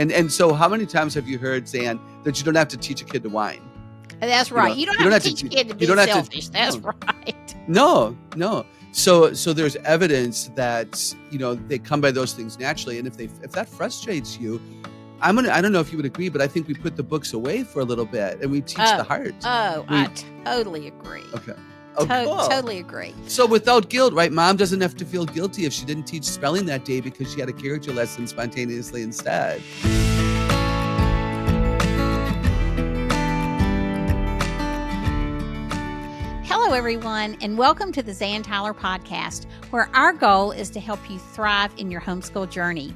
And and so how many times have you heard, Zan, that you don't have to teach a kid to whine? That's right. You, know, you don't, have, to teach a kid to be selfish. To, That's no. right. No, no. So so there's evidence that you know they come by those things naturally, and if they if that frustrates you, I'm gonna I don't know if you would agree, but I think we put the books away for a little bit and we teach oh, the heart. Oh, we, I totally agree. Okay. Oh, to- cool. Totally agree. So without guilt, right? Mom doesn't have to feel guilty if she didn't teach spelling that day because she had a character lesson spontaneously instead. Hello, everyone, and welcome to the Zan Tyler podcast, where our goal is to help you thrive in your homeschool journey.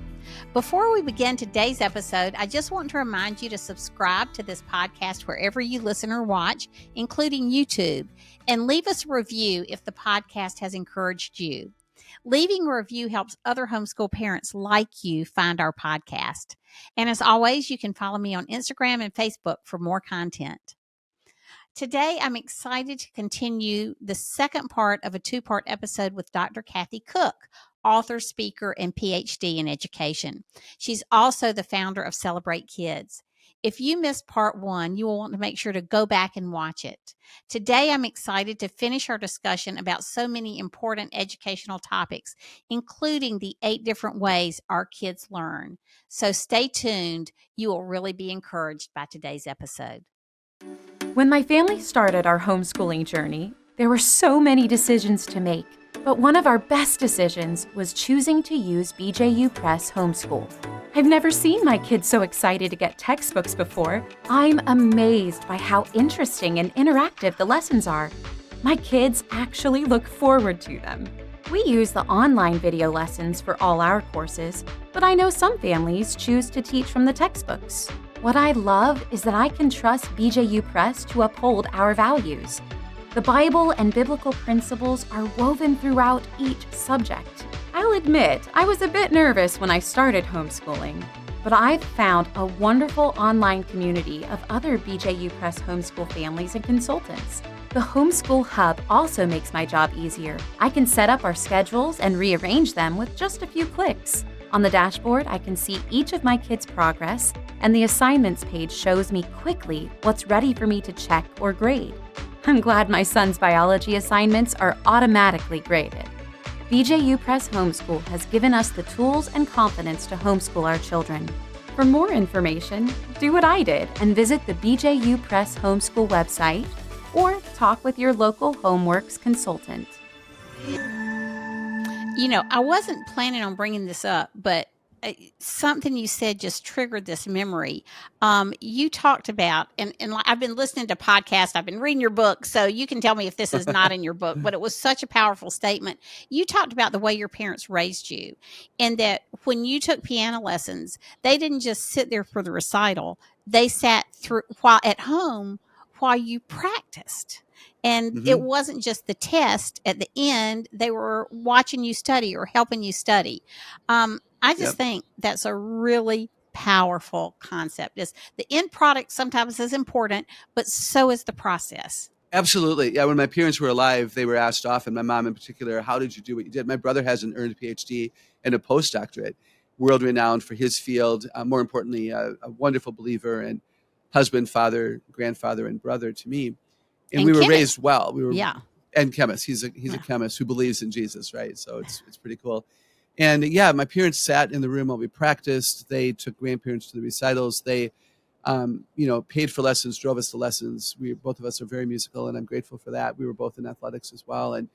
Before we begin today's episode, I just want to remind you to subscribe to this podcast wherever you listen or watch, including YouTube, and leave us a review if the podcast has encouraged you. Leaving a review helps other homeschool parents like you find our podcast. And as always, you can follow me on Instagram and Facebook for more content. Today, I'm excited to continue the second part of a two part episode with Dr. Kathy Koch, author, speaker, and PhD in education. She's also the founder of Celebrate Kids. If you missed part one, you will want to make sure to go back and watch it. Today, I'm excited to finish our discussion about so many important educational topics, including the eight different ways our kids learn. So stay tuned. You will really be encouraged by today's episode. When my family started our homeschooling journey, there were so many decisions to make. But one of our best decisions was choosing to use BJU Press Homeschool. I've never seen my kids so excited to get textbooks before. I'm amazed by how interesting and interactive the lessons are. My kids actually look forward to them. We use the online video lessons for all our courses, but I know some families choose to teach from the textbooks. What I love is that I can trust BJU Press to uphold our values. The Bible and biblical principles are woven throughout each subject. I'll admit, I was a bit nervous when I started homeschooling, but I've found a wonderful online community of other BJU Press homeschool families and consultants. The Homeschool Hub also makes my job easier. I can set up our schedules and rearrange them with just a few clicks. On the dashboard, I can see each of my kids' progress, and the assignments page shows me quickly what's ready for me to check or grade. I'm glad my son's biology assignments are automatically graded. BJU Press Homeschool has given us the tools and confidence to homeschool our children. For more information, do what I did and visit the BJU Press Homeschool website or talk with your local Homeworks consultant. You know, I wasn't planning on bringing this up, but something you said just triggered this memory. Um, you talked about, and, and I've been listening to podcasts, I've been reading your book, so you can tell me if this is not in your book, but it was such a powerful statement. You talked about the way your parents raised you, and that when you took piano lessons, they didn't just sit there for the recital, they sat through while at home while you practiced. And mm-hmm. it wasn't just the test at the end, they were watching you study or helping you study. Um, I just yep. think that's a really powerful concept. Is the end product sometimes is important, but so is the process. Absolutely. Yeah. When my parents were alive, they were asked often, my mom in particular, how did you do what you did? My brother has an earned PhD and a postdoctorate, world renowned for his field. Uh, more importantly, uh, a wonderful believer and husband, father, grandfather, and brother to me. And, and we chemist. were raised well. We were, yeah. And chemist. He's a he's yeah. a chemist who believes in Jesus, right? So it's it's pretty cool. And yeah, my parents sat in the room while we practiced. They took grandparents to the recitals. They, um, you know, paid for lessons, drove us to lessons. We both of us are very musical, and I'm grateful for that. We were both in athletics as well, and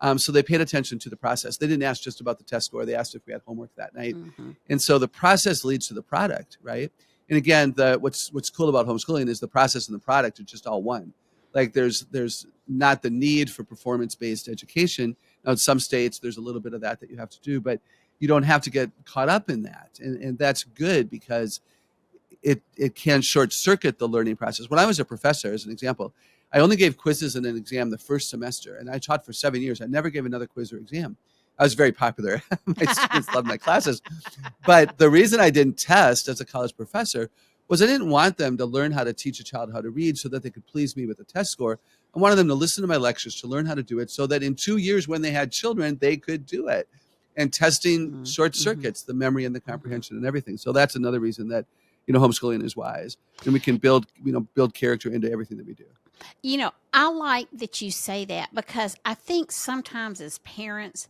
um, so they paid attention to the process. They didn't ask just about the test score. They asked if we had homework that night. Mm-hmm. And so the process leads to the product, right? and again the what's what's cool about homeschooling is the process and the product are just all one like there's there's not the need for performance based education. Now in some states there's a little bit of that that you have to do but you don't have to get caught up in that. And, and that's good because it it can short circuit the learning process. When i was a professor as an example i only gave quizzes and an exam the first semester and i taught for seven years. I never gave another quiz or exam. I was very popular. my students loved my classes. But the reason I didn't test as a college professor was I didn't want them to learn how to teach a child how to read so that they could please me with a test score. I wanted them to listen to my lectures, to learn how to do it, so that in two years, when they had children, they could do it. and testing Mhm, short mhm. circuits the memory and the comprehension and everything so that's another reason that you know homeschooling is wise and we can build you know build character into everything that we do You know, I like that you say that because I think sometimes as parents,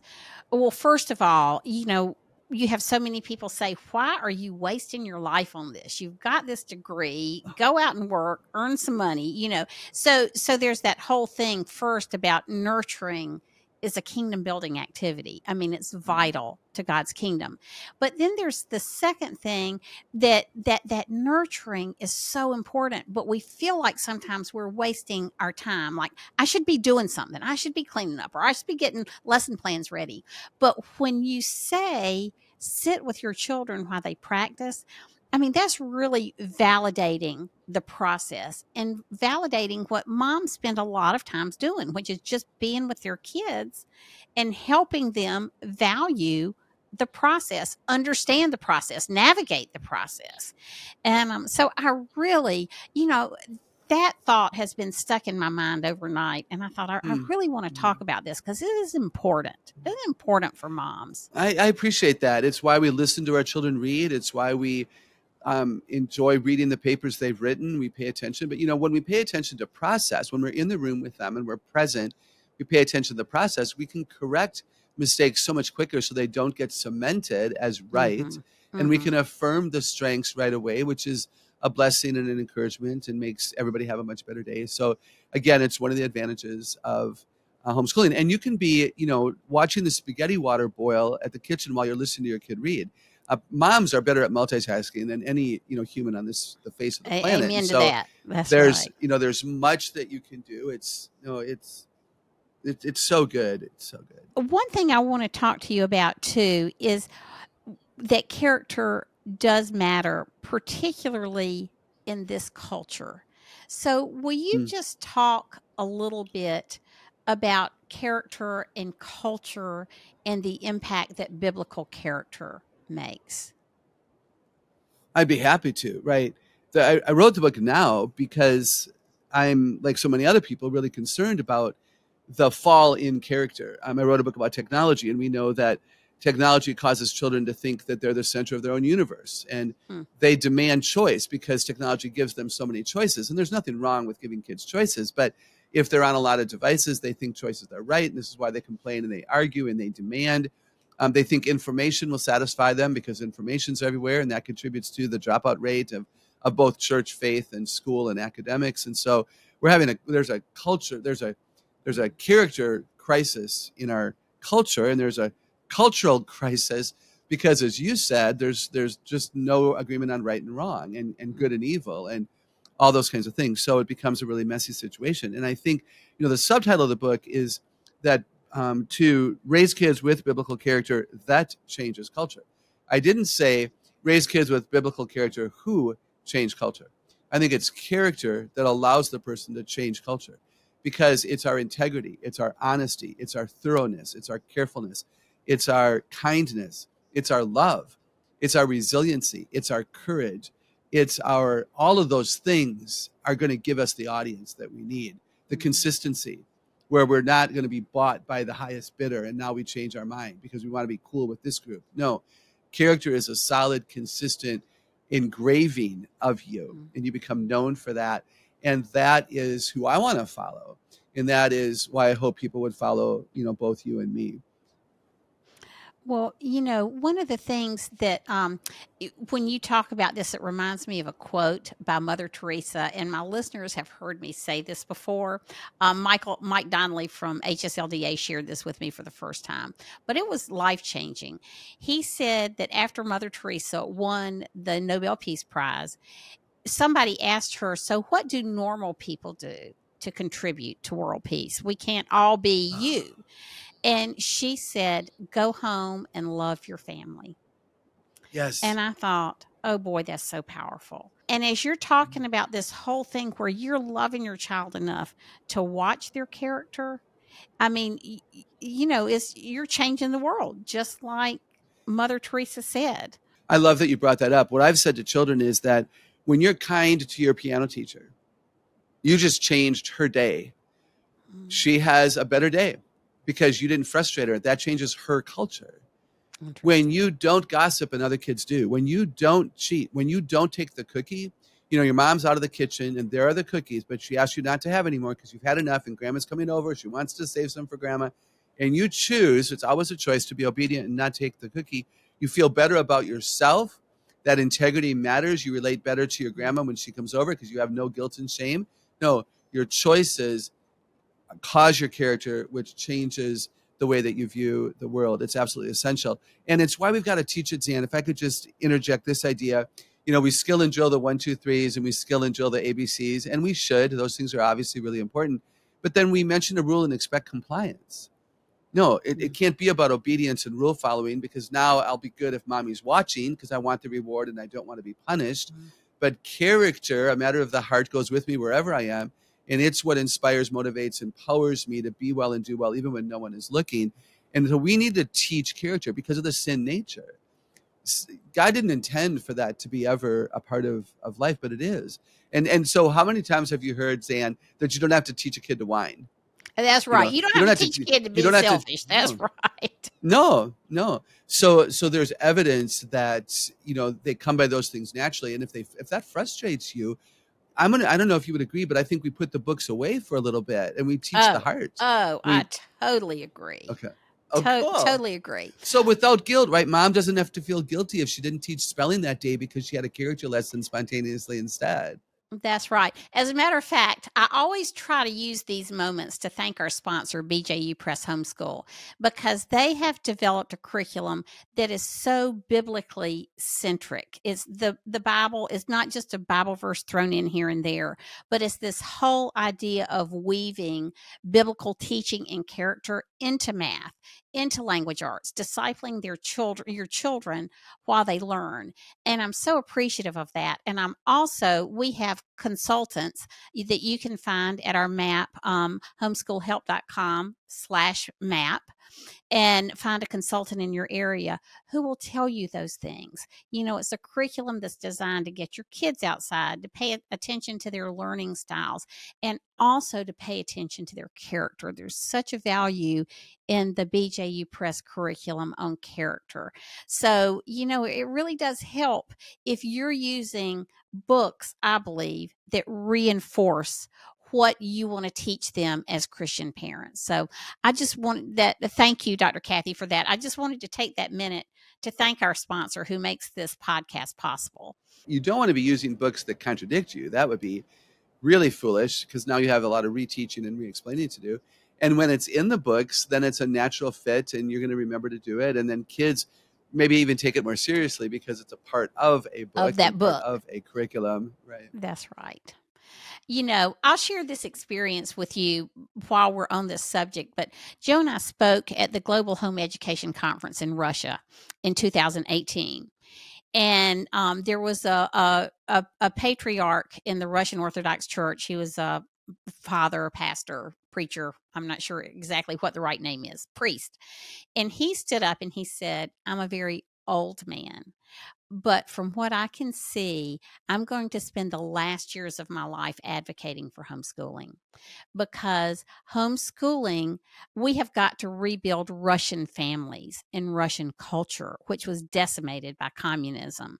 well, first of all, you know, you have so many people say, Why are you wasting your life on this? You've got this degree, go out and work, earn some money, you know. So so there's that whole thing first about nurturing is a kingdom building activity. I mean, it's mm-hmm. vital to God's kingdom. But then there's the second thing that that that nurturing is so important but we feel like sometimes we're wasting our time like i should be doing something i should be cleaning up or i should be getting lesson plans ready but when you say sit with your children while they practice i mean that's really validating the process and validating what moms spend a lot of times doing which is just being with their kids and helping them value the process, understand the process, navigate the process. And um, so I really, you know, that thought has been stuck in my mind overnight. And I thought, I, I Mm. really want to talk about this because it is important. It's important for moms. I, I appreciate that. It's why we listen to our children read. It's why we um, enjoy reading the papers they've written. We pay attention. But, you know, when we pay attention to process, when we're in the room with them and we're present, we pay attention to the process, we can correct mistakes so much quicker so they don't get cemented as right. Mhm. And we can affirm the strengths right away, which is a blessing and an encouragement and makes everybody have a much better day. So, again, it's one of the advantages of uh, homeschooling. And you can be, you know, watching the spaghetti water boil at the kitchen while you're listening to your kid read. Uh, moms are better at multitasking than any, you know, human on this the face of the planet. Amen And to that. That's there's, right. you know, there's much that you can do. It's, you know, it's, it, it's so good. It's so good. One thing I want to talk to you about too is that character does matter, particularly in this culture. So, will you Mm. just talk a little bit about character and culture and the impact that biblical character makes? I'd be happy to. Right. I, I wrote the book now because I'm like so many other people really concerned about the fall in character. Um, I wrote a book about technology, and we know that technology causes children to think that they're the center of their own universe, and Hmm. they demand choice because technology gives them so many choices. And there's nothing wrong with giving kids choices, but if they're on a lot of devices, they think choices are right, and this is why they complain and they argue and they demand. Um, they think information will satisfy them because information's everywhere, and that contributes to the dropout rate of, of both church faith and school and academics. And so we're having a there's a culture there's a there's a character crisis in our culture, and there's a cultural crisis because, as you said, there's there's just no agreement on right and wrong and, and good and evil and all those kinds of things. So it becomes a really messy situation. And I think you know the subtitle of the book is that um, to raise kids with biblical character that changes culture. I didn't say raise kids with biblical character who change culture. I think it's character that allows the person to change culture because it's our integrity, it's our honesty, it's our thoroughness, it's our carefulness, it's our kindness, it's our love, it's our resiliency, it's our courage, it's our all of those things are going to give us the audience that we need, the consistency where we're not going to be bought by the highest bidder and now we change our mind because we want to be cool with this group. No, character is a solid, consistent engraving of you Mhm. and you become known for that. And that is who I want to follow. And that is why I hope people would follow, you know, both you and me. Well, you know, one of the things that um, it- when you talk about this, it reminds me of a quote by Mother Teresa, and my listeners have heard me say this before. Um, Michael Mike Donnelly from HSLDA shared this with me for the first time, but it was life changing. He said that after Mother Teresa won the Nobel Peace Prize, somebody asked her, "So, what do normal people do to contribute to world peace? We can't all be you." And she said, Go home and love your family. Yes. And I thought, Oh boy, that's so powerful. And as you're talking about this whole thing where you're loving your child enough to watch their character, I mean, you know, it's you're changing the world, just like Mother Teresa said. I love that you brought that up. What I've said to children is that when you're kind to your piano teacher, you just changed her day. Mm. She has a better day because you didn't frustrate her. That changes her culture. when you don't gossip and other kids do, when you don't cheat, when you don't take the cookie, you know, your mom's out of the kitchen and there are the cookies, but she asks you not to have any more because you've had enough and grandma's coming over. She wants to save some for grandma. And you choose, it's always a choice to be obedient and not take the cookie. You feel better about yourself. That integrity matters. You relate better to your grandma when she comes over because you have no guilt and shame. No, your choices cause your character, which changes the way that you view the world. It's absolutely essential. And it's why we've got to teach it, Zan. If I could just interject this idea, you know, we skill and drill the one, two, threes, and we skill and drill the ABCs, and we should. Those things are obviously really important. But then we mention a rule and expect compliance. No, it, it can't be about obedience and rule following because now I'll be good if mommy's watching because I want the reward and I don't want to be punished. Mm-hmm. But character, a matter of the heart, goes with me wherever I am. And it's what inspires, motivates, empowers me to be well and do well, even when no one is looking. And so we need to teach character because of the sin nature. God didn't intend for that to be ever a part of, of life, but it is. And and so how many times have you heard, Zan, that you don't have to teach a kid to whine? That's right. You, know, you, don't, you don't, have, to teach a kid to be selfish. To, That's no. right. No, no. So so there's evidence that, you know, they come by those things naturally. And if they if that frustrates you, I'm gonna. I don't know if you would agree, but I think we put the books away for a little bit and we teach oh, the heart. Oh, we, I totally agree. Okay. Oh, to- cool. Totally agree. So without guilt, right? Mom doesn't have to feel guilty if she didn't teach spelling that day because she had a character lesson spontaneously instead. That's right. As a matter of fact, I always try to use these moments to thank our sponsor, BJU Press Homeschool, because they have developed a curriculum that is so biblically centric. It's the, the Bible is not just a Bible verse thrown in here and there, but it's this whole idea of weaving biblical teaching and character into math into language arts, discipling their children, your children while they learn. And I'm so appreciative of that. And I'm also, we have consultants that you can find at our map, um, homeschoolhelp.com slash map and find a consultant in your area who will tell you those things. You know, it's a curriculum that's designed to get your kids outside, to pay attention to their learning styles, and also to pay attention to their character. There's such a value in the BJU Press curriculum on character. So, you know, it really does help if you're using books, I believe, that reinforce what you want to teach them as Christian parents. So I just want that. Uh, thank you, Dr. Kathy, for that. I just wanted to take that minute to thank our sponsor who makes this podcast possible. You don't want to be using books that contradict you. That would be really foolish because now you have a lot of reteaching and re-explaining to do. And when it's in the books, then it's a natural fit and you're going to remember to do it. And then kids maybe even take it more seriously because it's a part of a book of that book of a curriculum right that's right you know, I'll share this experience with you while we're on this subject. But Joe and I spoke at the Global Home Education Conference in Russia in 2018. And um, there was a, a, a, a patriarch in the Russian Orthodox Church. He was a father, pastor, preacher. I'm not sure exactly what the right name is, priest. And he stood up and he said, I'm a very old man. But from what I can see, I'm going to spend the last years of my life advocating for homeschooling because homeschooling, we have got to rebuild Russian families and Russian culture, which was decimated by communism.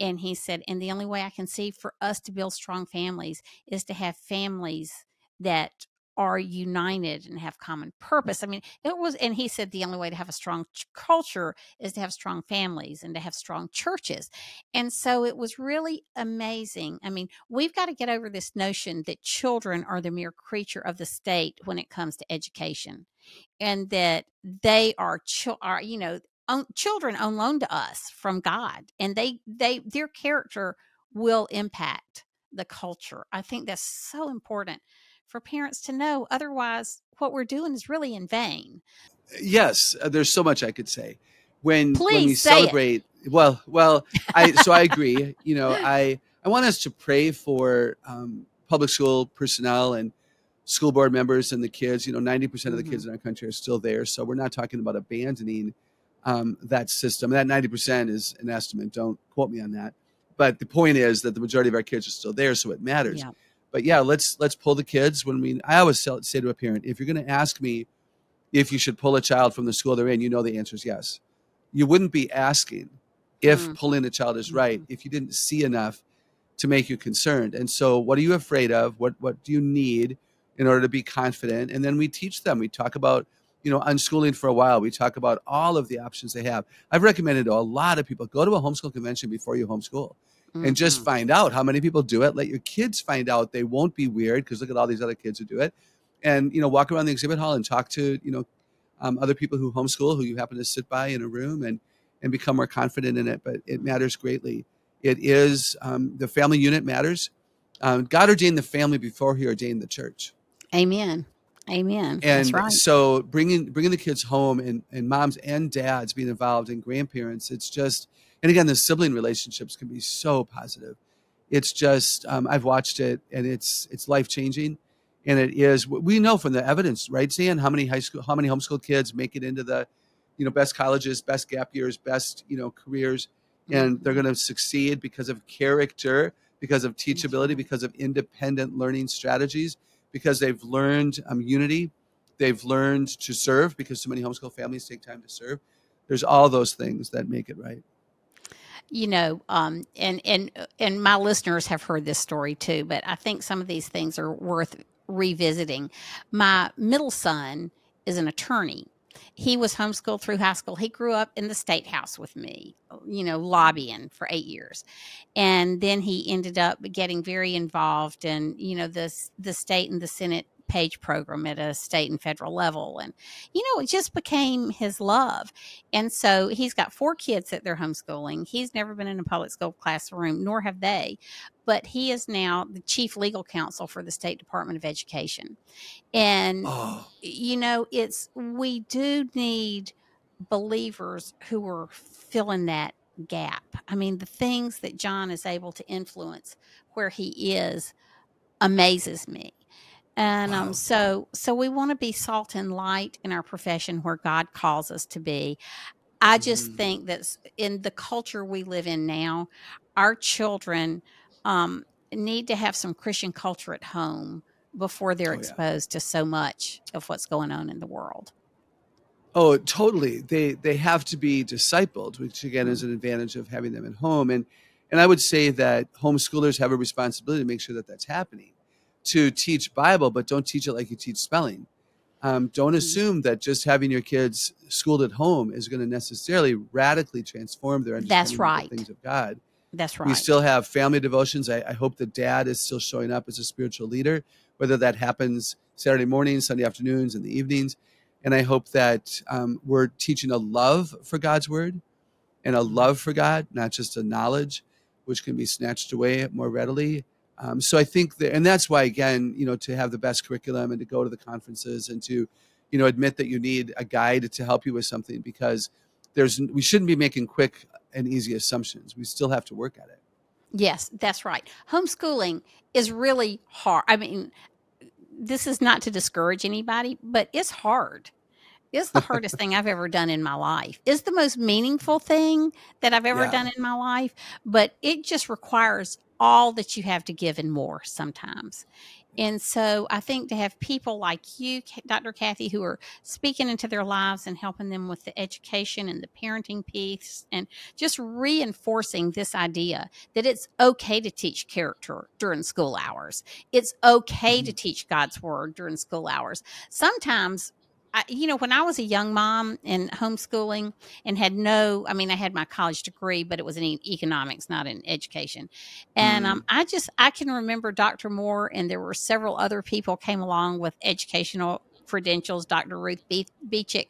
And he said, and the only way I can see for us to build strong families is to have families that are united and have common purpose. I mean, it was, and he said the only way to have a strong ch- culture is to have strong families and to have strong churches. And so it was really amazing. I mean, we've got to get over this notion that children are the mere creature of the state when it comes to education and that they are, ch- are you know, on, children on loan to us from God and they, they, their character will impact the culture. I think that's so important for parents to know. Otherwise, what we're doing is really in vain. Yes, uh, there's so much I could say. When Please when we celebrate, it. well, well, I so I agree. You know, I I want us to pray for um, public school personnel and school board members and the kids. You know, ninety percent of the mm-hmm. kids in our country are still there, so we're not talking about abandoning um, that system. That ninety percent is an estimate. Don't quote me on that. But the point is that the majority of our kids are still there, so it matters. Yeah but yeah, let's let's pull the kids. When we, I always say to a parent, if you're going to ask me if you should pull a child from the school they're in, you know the answer is yes. you wouldn't be asking if Mm. pulling a child is right Mhm. if you didn't see enough to make you concerned. And so, what are you afraid of? What what do you need in order to be confident? And then we teach them. We talk about you know unschooling for a while. We talk about all of the options they have. I've recommended to a lot of people go to a homeschool convention before you homeschool and just Mhm. find out how many people do it. Let your kids find out they won't be weird because look at all these other kids who do it. And you know, walk around the exhibit hall and talk to you know um, other people who homeschool who you happen to sit by in a room and and become more confident in it. But it matters greatly. It is um, the family unit matters. Um, God ordained the family before He ordained the church. Amen. Amen. And That's right. so bringing bringing the kids home and, and moms and dads being involved and grandparents, it's just and again the sibling relationships can be so positive. It's just um, I've watched it and it's it's life changing, and it is we know from the evidence, right, Zan, how many high school how many homeschool kids make it into the you know best colleges, best gap years, best you know careers, and they're going to succeed because of character, because of teachability, because of independent learning strategies because they've learned um, unity, they've learned to serve because so many homeschool families take time to serve. There's all those things that make it right. You know um and and and my listeners have heard this story too but i think some of these things are worth revisiting. My middle son is an attorney. He was homeschooled through high school. He grew up in the state house with me you know lobbying for eight years. And then he ended up getting very involved in you know the the state and the senate page program at a state and federal level and you know it just became his love and so he's got four kids that they're homeschooling. He's never been in a public school classroom, nor have they. But he is now the chief legal counsel for the State Department of Education. And, Oh, you know, it's, we do need believers who are filling that gap. I mean, the things that John is able to influence where he is amazes me. And Wow. um, so, so we want to be salt and light in our profession where God calls us to be. I just Mhm. think that in the culture we live in now, our children um, need to have some Christian culture at home before they're Oh, yeah. exposed to so much of what's going on in the world. oh, totally. They they have to be discipled, which again is an advantage of having them at home. And and I would say that homeschoolers have a responsibility to make sure that that's happening, to teach Bible, but don't teach it like you teach spelling. Um, don't Mhm. assume that just having your kids schooled at home is going to necessarily radically transform their understanding That's of the things of God. That's right. We still have family devotions. I, I hope the dad is still showing up as a spiritual leader, whether that happens Saturday mornings, Sunday afternoons, and the evenings. And I hope that um, we're teaching a love for God's word and a love for God, not just a knowledge, which can be snatched away more readily. Um, so I think that, and that's why, again, you know, to have the best curriculum and to go to the conferences and to, you know, admit that you need a guide to help you with something because there's, we shouldn't be making quick and easy assumptions. We still have to work at it. Yes, that's right. Homeschooling is really hard. I mean, this is not to discourage anybody, but it's hard. It's the hardest thing I've ever done in my life. It's the most meaningful thing that I've ever Yeah. done in my life, but it just requires all that you have to give and more sometimes. And so I think to have people like you, Dr. Kathy, who are speaking into their lives and helping them with the education and the parenting piece and just reinforcing this idea that it's okay to teach character during school hours. It's okay to mm-hmm. teach God's word during school hours. Sometimes I, you know, when I was a young mom and homeschooling and had no, I mean, I had my college degree, but it was in economics, not in education. And um, I just, I can remember Dr. Moore, and there were several other people came along with educational credentials, Dr. Ruth Be- Beechick.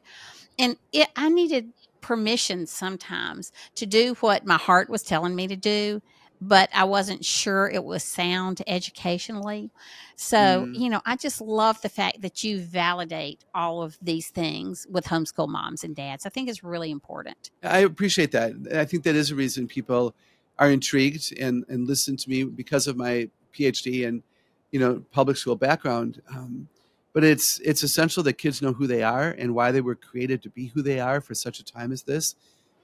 And it, I needed permission sometimes to do what my heart was telling me to do, but I wasn't sure it was sound educationally. So, Mm. you know, I just love the fact that you validate all of these things with homeschool moms and dads. I think it's really important. I appreciate that. I think that is a reason people are intrigued and, and listen to me because of my PhD and you know public school background. Um, but it's it's essential that kids know who they are and why they were created to be who they are for such a time as this,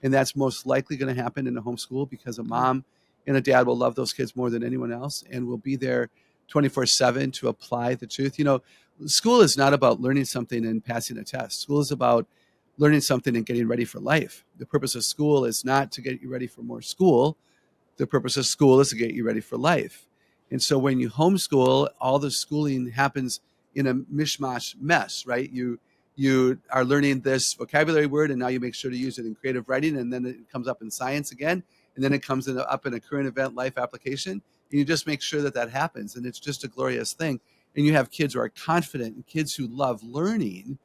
and that's most likely going to happen in a homeschool because a mom and a dad will love those kids more than anyone else and will be there 24 7 to apply the truth. You know, school is not about learning something and passing a test. School is about learning something and getting ready for life. The purpose of school is not to get you ready for more school. The purpose of school is to get you ready for life. And so when you homeschool, all the schooling happens in a mishmash mess, right? You you are learning this vocabulary word and now you make sure to use it in creative writing and then it comes up in science again and then it comes in, up in a current event life application and you just make sure that that happens and it's just a glorious thing. And you have kids who are confident and kids who love learning.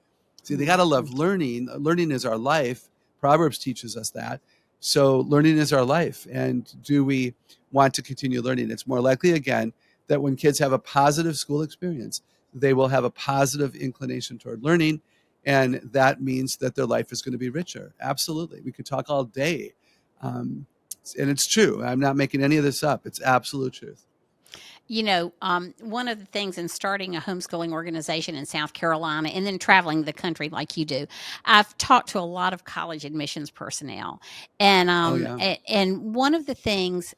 See they got to love learning. Learning is our life. Proverbs teaches us that. So learning is our life and do we want to continue learning? It's more likely again that when kids have a positive school experience they will have a positive inclination toward learning and that means that their life is going to be richer. Absolutely. We could talk all day um, and it's true. I'm not making any of this up. It's absolute truth you know, um, one of the things in starting a homeschooling organization in South Carolina and then traveling the country like you do, I've talked to a lot of college admissions personnel, and oh um, yeah and one of the things,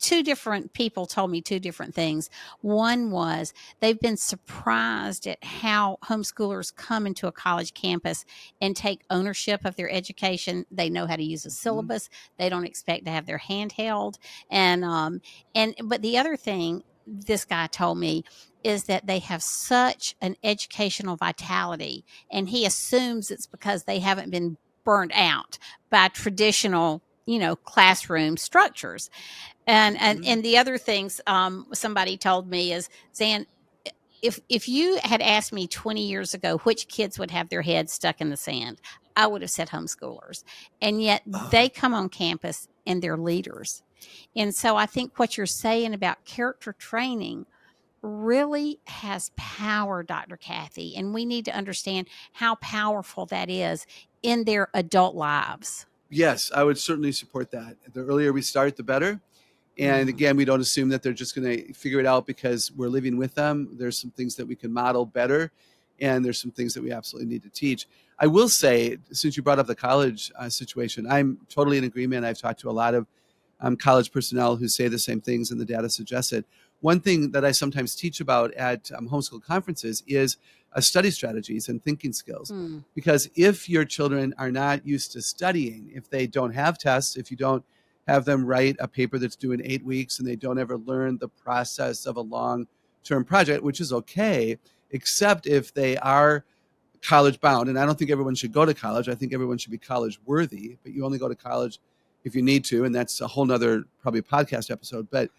two different people told me two different things. One was they've been surprised at how homeschoolers come into a college campus and take ownership of their education. They know how to use a Mhm. syllabus. They don't expect to have their hand held, and um, and but the other thing this guy told me is that they have such an educational vitality and he assumes it's because they haven't been burned out by traditional you know classroom structures. And and Mhm. and the other things um somebody told me is zan if if you had asked me 20 years ago which kids would have their heads stuck in the sand i would have said homeschoolers. And yet Oh, they come on campus and they're leaders and so I think what you're saying about character training really has power, Dr. Kathy, and we need to understand how powerful that is in their adult lives. yes i would certainly support that the earlier we start the better and Mhm. again we don't assume that they're just going to figure it out because we're living with them there's some things that we can model better and there's some things that we absolutely need to teach i will say since you brought up the college uh, situation i'm totally in agreement i've talked to a lot of um, college personnel who say the same things and the data suggests it. One thing that i sometimes teach about at um, homeschool conferences is uh, study strategies and thinking skills. Mm, because if your children are not used to studying if they don't have tests if you don't have them write a paper that's due in eight weeks and they don't ever learn the process of a long term project which is okay except if they are college bound and i don't think everyone should go to college. I think everyone should be college worthy but you only go to college if you need to and that's a whole nother probably podcast episode but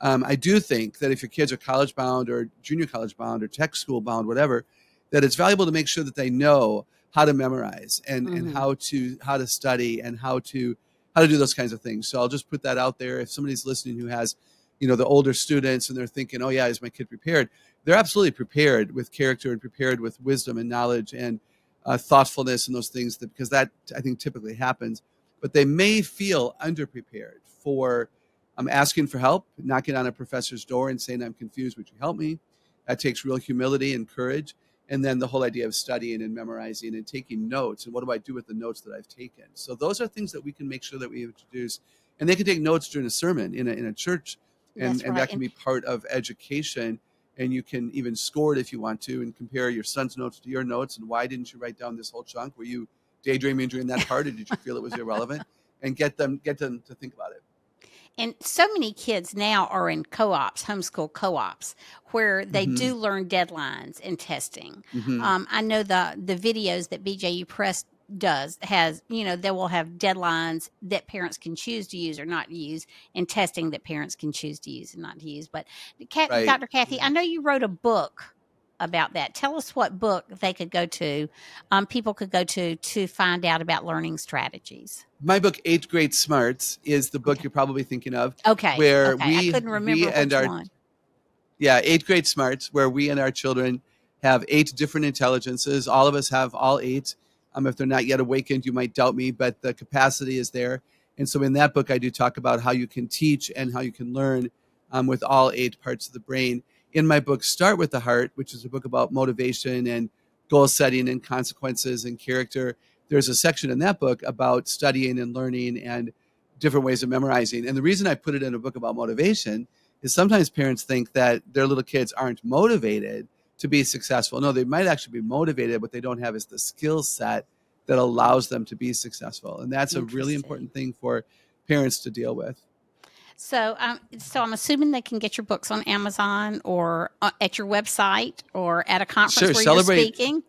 um, i do think that if your kids are college bound or junior college bound or tech school bound whatever that it's valuable to make sure that they know how to memorize and, and mhm. how to how to study and how to how to do those kinds of things. So i'll just put that out there. If somebody's listening who has you know the older students and they're thinking oh yeah is my kid prepared? They're absolutely prepared with character and prepared with wisdom and knowledge and uh, thoughtfulness and those things that, because that i think typically happens but they may feel underprepared for um, asking for help knocking on a professor's door and saying i'm confused would you help me? That takes real humility and courage and then the whole idea of studying and memorizing and taking notes and what do i do with the notes that i've taken? So those are things that we can make sure that we introduce and they can take notes during a sermon in a, in a church and, That's and that can be part of education and you can even score it if you want to and compare your son's notes to your notes and why didn't you write down this whole chunk? Were you daydreaming during that part or did you feel it was irrelevant? And get them get them to think about it. And so many kids now are in co-ops, homeschool co-ops, where they hmm do learn deadlines and testing. hmm Um, I know the the videos that BJU Press does has you know they will have deadlines that parents can choose to use or not use and testing that parents can choose to use and not to use. But Kat, right. Dr kathy yeah i know you wrote a book about that. Tell us what book they could go to um, people could go to to find out about learning strategies. My book Eight Great Smarts is the book okay. you're probably thinking of okay where okay. i we couldn't we remember and which our one. Yeah Eight Great Smarts where we and our children have eight different intelligences. All of us have all eight. Um, if they're not yet awakened you might doubt me but the capacity is there. And so in that book i do talk about how you can teach and how you can learn um, with all eight parts of the brain in my book start with the heart which is a book about motivation and goal setting and consequences and character there's a section in that book about studying and learning and different ways of memorizing and the reason i put it in a book about motivation is sometimes parents think that their little kids aren't motivated to be successful. No, they might actually be motivated. What they don't have is the skill set that allows them to be successful. And that's a really important thing for parents to deal with. So, um, so I'm assuming they can get your books on Amazon or uh, at your website or at a conference Sure, where celebrate- you're speaking.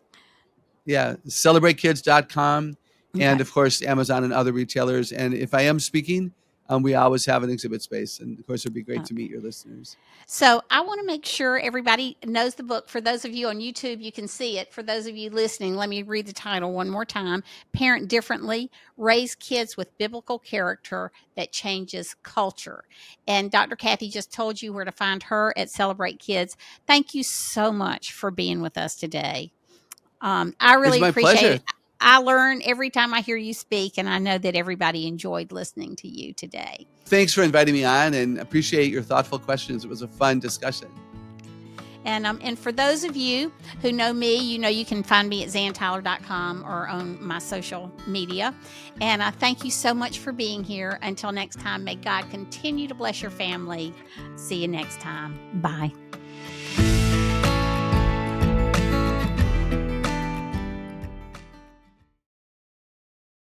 Yeah, celebratekids.com and of course Amazon and other retailers. And if I am speaking, um, we always have an exhibit space, and of course it'd be great to meet your listeners. So I want to make sure everybody knows the book. For those of you on YouTube, you can see it. For those of you listening, let me read the title one more time Parent Differently Raise Kids with Biblical Character That Changes Culture. And Dr. Kathy just told you where to find her at Celebrate Kids. Thank you so much for being with us today. Um, I really appreciate pleasure. it. I learn every time I hear you speak, and I know that everybody enjoyed listening to you today. Thanks for inviting me on, and appreciate your thoughtful questions. It was a fun discussion. And um, and for those of you who know me, you know you can find me at zantyler.com or on my social media. And I thank you so much for being here. Until next time, may God continue to bless your family. See you next time. Bye.